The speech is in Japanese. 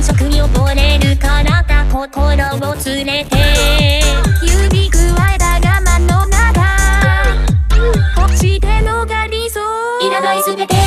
感触に溺れる体心を連れて。指くわえた我慢の中こっちで逃りそう。いらないすべて。